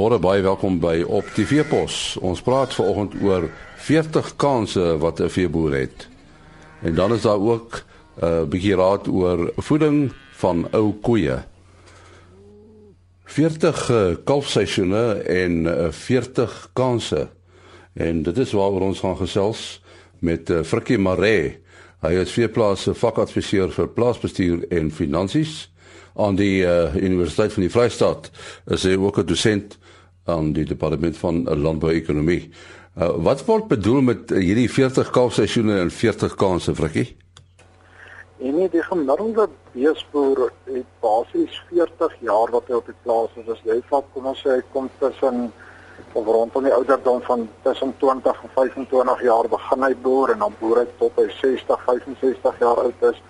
Goeiemôre, baie welkom by Op die Veepos. Ons praat vanoggend oor 40 kansse wat 'n veeboer het. En dan is daar ook 'n uh, bietjie raad oor voeding van ou koeie. 40 uh, kalfseisoene en uh, 40 kansse. En dit is waaroor ons gaan gesels met uh, Frikkie Maree. Hy is veeplaas se vakadviseur vir plaasbestuur en finansies aan die uh, Universiteit van die Vrystaat. Is hy ook 'n dosent aan die departement van landbouekonomie. Uh, wat word bedoel met uh, hierdie 40 kalfseisoene en 40 kansse, Frikkie? En nie die gemiddelde beesboer het basies 40 jaar wat hy op die plaas is. As jy vat kom ons sê hy kom tussen of rondom die ouderdom van tussen 20 en 25 jaar begin hy boer en dan boer hy tot hy 60, 65 jaar oud is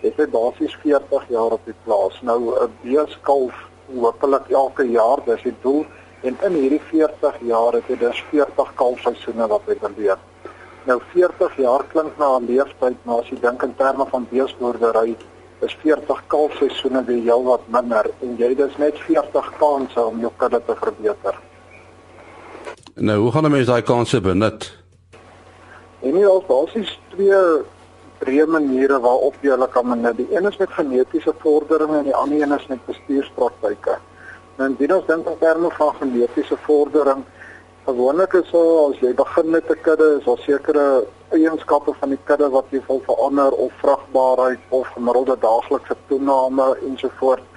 het hy basies 40 jaar op die plaas. Nou 'n beeskalf hopelik elke jaar, dis die doel. En in hierdie 40 jaar het hy dus 40 kalfseisoene wat hy beleef. Nou 40 jaar klink na 'n leeftyd, maar as jy dink in terme van beesboerdery, is 40 kalfseisoene weer heel wat minder en jy dis net 40 kansse om jou kudde te verbeter. Nou, hoe gaan 'n mens daai kansse benut? En hier is basies twee breë maniere waarop jy hulle kan benut. Die een is met genetiese vordering en die ander een is met bestuurspraktyke. Nou indien ons dink in terme van genetiese vordering, gewoonlik is so as jy begin met 'n kudde, is daar sekere eienskappe van die kudde wat jy wil verander of vrugbaarheid of gemiddelde daaglikse toename ensovoorts.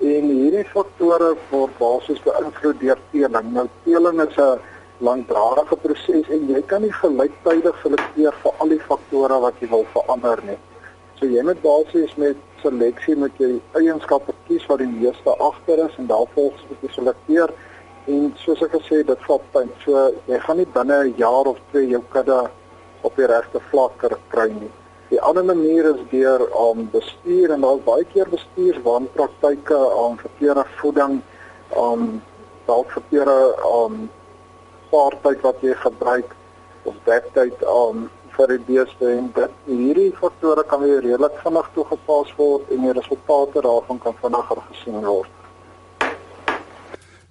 En hierdie faktore word basies beïnvloed deur teeling. Nou teeling is 'n langdradige proses en jy kan nie gelyktydig selekteer vir al die faktore wat jy wil verander nie. So jy moet basies met seleksie met jy eienskappe kies wat die meeste agter is en daarvolgens moet jy selekteer en soos ek gesê dit vat tyd. So jy gaan nie binne 'n jaar of twee jou kudde op die regte vlak kry nie. Die ander manier is deur om um, bestuur en daar's baie keer bestuurswanpraktyke om um, verkeerde voeding om um, dalk verkeerde om spaartyd wat jy gebruik of dektyd aan vir die beeste en dit hierdie faktore kan weer redelik vinnig toegepas word en die resultate daarvan kan vinniger gesien word.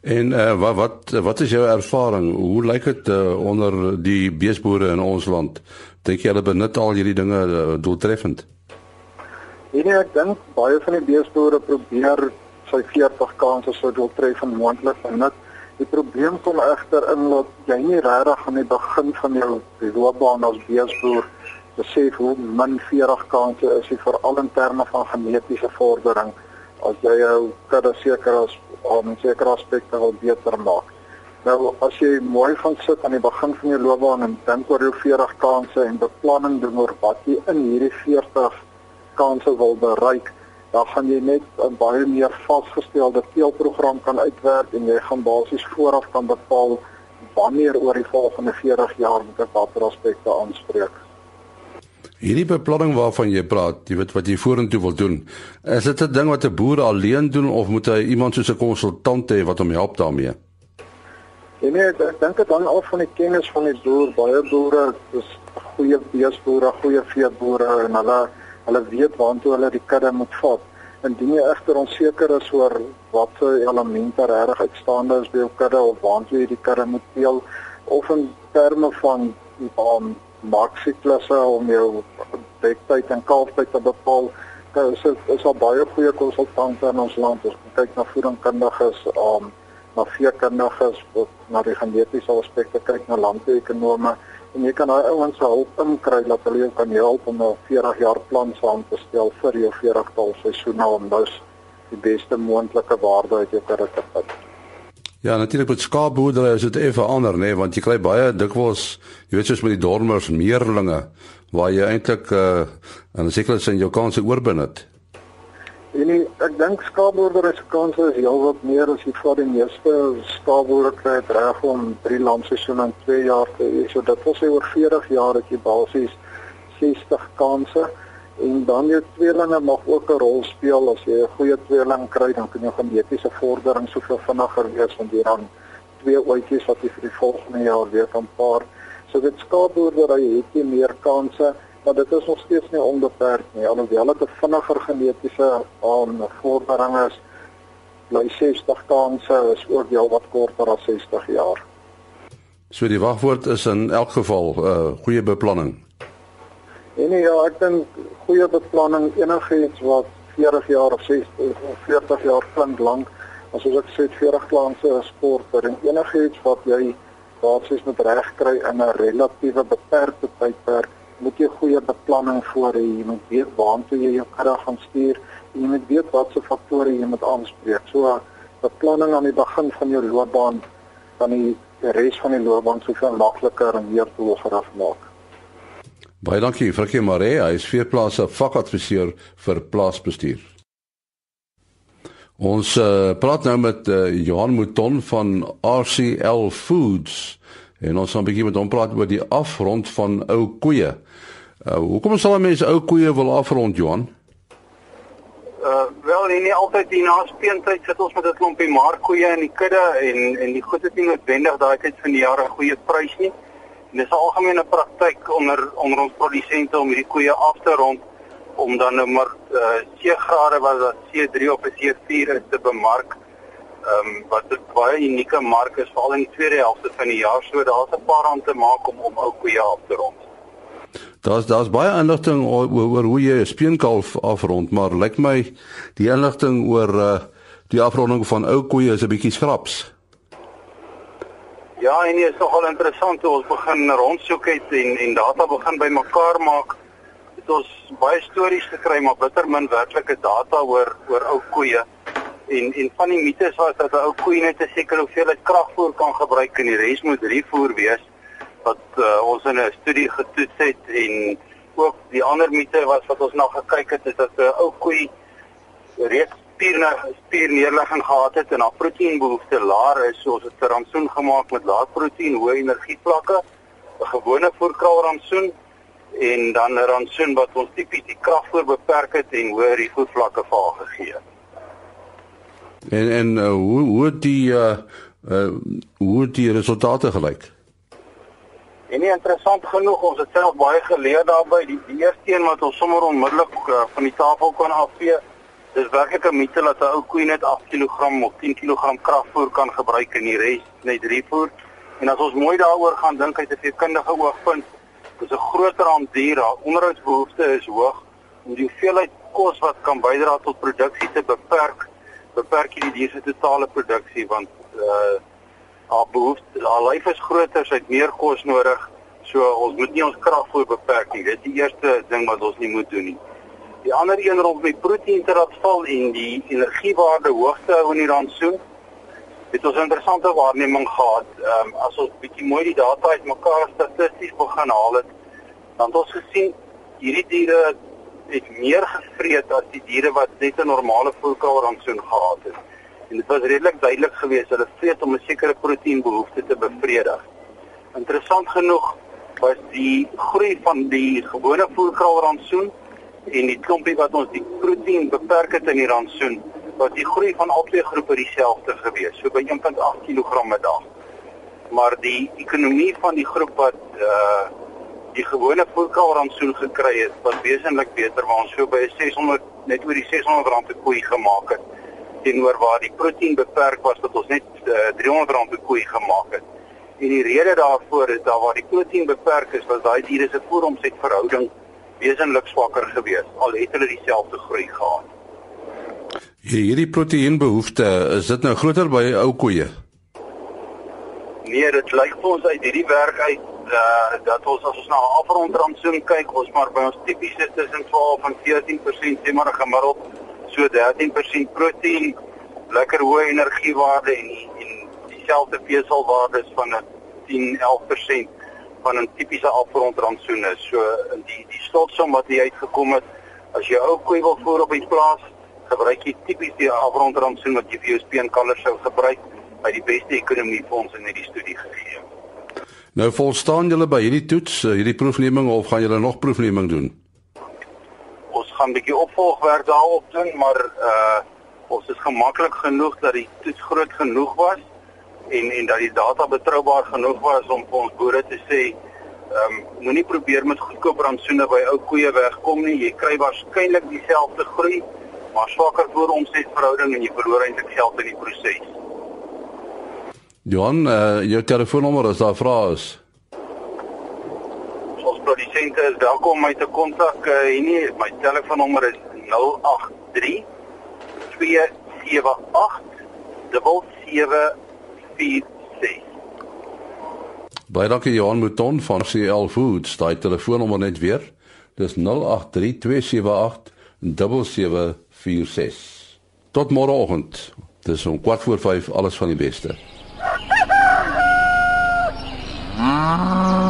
En uh, wat wat wat is jou ervaring? Hoe lyk dit uh, onder die beesboere in ons land? Dink jy hulle benut al hierdie dinge uh, doeltreffend? Nee, ek dink baie van die beesboere probeer sy 40 kansse so doeltreffend moontlik benut. Die probleem kom egter in dat jy nie regtig aan die begin van jou loopbaan as beesboer besef hoe min 40 kanse is jy veral in terme van genetiese vordering as jy jou kudde seker as om sekere aspekte wil beter maak. Nou as jy mooi gaan sit aan die begin van jou loopbaan en dink oor jou 40 kanse en beplanning doen oor wat jy in hierdie 40 kanse wil bereik, dan gaan jy net 'n baie meer vasgestelde teelprogram kan uitwerk en jy gaan basies vooraf kan bepaal wanneer oor die volgende 40 jaar moet ek watter aspekte aanspreek. Hierdie beplanning waarvan jy praat, jy weet wat jy vorentoe wil doen, is dit 'n ding wat 'n boer alleen doen of moet hy iemand soos 'n konsultant hê wat hom help daarmee? Nee, nee ek dink dit hang af van die kennis van die boer. Baie boere is goeie beesboere, goeie veeboere en hulle hulle weet waantoe hulle die kudde moet vat. Indien jy egter onseker is oor watter elemente regtig uitstaande is by jou kudde of waantoe jy die kudde moet deel of in terme van om maksiklusse om jou dektyd en kalftyd te bepaal, dan is dit is al baie goeie konsultante in ons land. Ons kyk na voedingskundiges, om na veekundiges, na die genetiese aspekte, kyk na landbouekonome en jy kan daai ouens se hulp inkry dat hulle jou kan help om 'n 40 jaar plan saam te stel vir jou 40 tal seisoene om dus die beste moontlike waarde uit jou kudde te put. Ja, natuurlik met skaapboerdery is dit effe ander, nê, nee, want jy kry baie dikwels, jy weet soos met die dormers, meerlinge waar jy eintlik uh en seker is in jou kanse oorbenut. En nie, ek dink skaapboerdery se kanse is heelwat meer as jy vir die meeste skaapboere kry reg om 3 landseisoene in 2 jaar te hê. So dit wil sê oor 40 jaar het jy basies 60 kanse en dan jou tweelinge mag ook 'n rol speel as jy 'n goeie tweeling kry dan kan jou genetiese vordering soveel vinniger wees want jy dan twee ouetjies wat jy vir die volgende jaar weer kan paar. So dit skaapboerdery het jy meer kanse maar dit is nog steeds nie onbeperk nie alhoewel dit 'n vinniger genetiese aan vordering is bly 60 kanse is ook heel wat korter as 60 jaar. So die wagwoord is in elk geval 'n uh, goeie beplanning. En nee, ja, ek dink goeie beplanning enigiets wat 40 jaar of 60 of 40 jaar klink lank as ek sê 40 klanse is korter en enigiets wat jy basies met reg kry in 'n relatiewe beperkte tydperk moet jy goeie beplanning voor hê. Jy moet weet waartoe jy jou krag gaan stuur jy moet weet watse faktore jy moet aanspreek. So beplanning aan die begin van jou loopbaan kan die res van die loopbaan soveel makliker en meer doelgerig maak. Baie dankie Frikkie Maree, hy is veeplase vakadviseur vir plaasbestuur. Ons uh, praat nou met uh, Johan Mouton van RCL Foods en ons gaan 'n bietjie met hom praat oor die afrond van ou koeie. Uh, hoekom sal mense ou koeie wil afrond Johan? Uh wel nie, nie altyd die naspeentyd sit ons met 'n klompie markkoeie in die kudde en en die goed het nie noodwendig daai tyd van die jaar 'n goeie prys nie. En dis 'n algemene praktyk onder onder ons produsente om hierdie koeie af te rond om dan nou maar uh C-grade wat dat C3 of C4 is te bemark. Ehm um, wat 'n baie unieke mark is veral in die tweede helfte van die jaar, so daar's 'n paar aan te maak om om ou koeie af te rond. Daar's daar's baie inligting oor, oor hoe jy 'n speenkalf afrond, maar lyk my die inligting oor uh, die afronding van ou koeie is 'n bietjie skraps. Ja, en dit is nogal interessant hoe ons begin rondsoek het en en data begin bymekaar maak. Het ons baie stories gekry maar bitter min werklike data oor oor ou koeie. En en van die mites was dat 'n ou koe net 'n sekere hoeveelheid kragvoer kan gebruik en die res moet rietvoer wees wat uh, ons in 'n studie getoets het en ook die ander mite was wat ons na gekyk het is dat 'n ou koei reeds spierne spierneerlegging gehad het en haar proteïenbehoefte laer is. So ons het 'n rantsoen gemaak met lae proteïen hoë energievlakke 'n gewone voerkraalrantsoen en dan 'n rantsoen wat ons tipies die kragvoer beperk het en hoë risikoevlakke vir haar gegee. Het en en uh, hoe hoe die uh, uh hoe die resultate gelyk En interessant genoeg, ons het self baie geleer daarbey. Die, die eerste een wat ons sommer onmiddellik uh, van die tafel kon afvee, dis werklik 'n mite dat 'n ou koe net 8 kg of 10 kg kragvoer kan gebruik en die res net drievoer. En as ons mooi daaroor gaan dink uit 'n veekundige oogpunt, dis 'n groter aandier, haar onderhoudsbehoeftes is hoog en die hoeveelheid kos wat kan bydra tot produksie te beperk, beperk die dier se totale produksie want uh haar behoefte haar lyf is groter, sy het meer kos nodig. So ons moet nie ons kragvoer beperk nie. Dit is die eerste ding wat ons nie moet doen nie. Die ander een rond met proteïen te laat val en die energiewaarde hoog te hou in die rantsoen. Dit was 'n interessante waarneming gehad. Ehm um, as ons bietjie mooi die data uitmekaar statisties begin haal het, dan het ons gesien hierdie diere het meer gevreet as die diere wat net 'n normale voedselrantsoen rantsoen gehad het en dit was redelik duidelik geweest hulle vreet om 'n sekere proteïenbehoefte te bevredig. Interessant genoeg was die groei van die gewone voerkraalrantsoen en die klompie wat ons die proteïen beperk het in die rantsoen, was die groei van albei groepe dieselfde geweest, so by 1.8 kg per dag. Maar die ekonomie van die groep wat uh die gewone voerkraalrantsoen gekry het, was wesentlik beter waar ons so by 600 net oor die 600 rand per koei gemaak het teenoor waar die proteïen beperk was wat ons net uh, eh, 300 gram per koei gemaak het. En die rede daarvoor is dat waar die proteïen beperk is, was daai diere se voeromset verhouding wesentlik swakker geweest al het hulle dieselfde groei gehad. Hierdie proteïenbehoefte, is dit nou groter by ou koeie? Nee, dit lyk vir ons uit hierdie werk uit uh, dat ons as ons na 'n afrondrandsoen kyk, ons maar by ons tipiese tussen 12 en 14% sê maar gemiddeld so 13% proteïen, lekker hoë energiewaarde en en dieselfde veselwaardes van 'n 10-11% van 'n tipiese afrondrandsoen is. So die die slotsom wat hier uitgekom het, as jy ou koei wil voer op die plaas, gebruik jy tipies die afrondrandsoen wat jy vir jou speenkalvers sou gebruik by die beste ekonomie ons in hierdie studie gegee. Nou volstaan julle by hierdie toets, eh, hierdie proefneming of gaan julle nog proefneming doen? Gaan 'n bietjie opvolgwerk daarop doen, maar uh ons is gemaklik genoeg dat die toets groot genoeg was en en dat die data betroubaar genoeg was om vir ons boere te sê ehm um, moenie probeer met goedkoop rantsoene by ou koeie wegkom nie. Jy kry waarskynlik dieselfde groei maar swakker vooromsetverhouding en jy verloor eintlik geld in die proses. Johan, uh, jou telefoonnommer as daar vrae is. Produsente is welkom om my te kontak. Uh, nie, my telefoonnommer is 083 278 7746. Baie dankie Johan Mouton van CL Foods. Daai telefoonnommer net weer. Dis 083 278 7746. Tot môreoggend. Dis om 4 voor 5 alles van die beste. Ooh.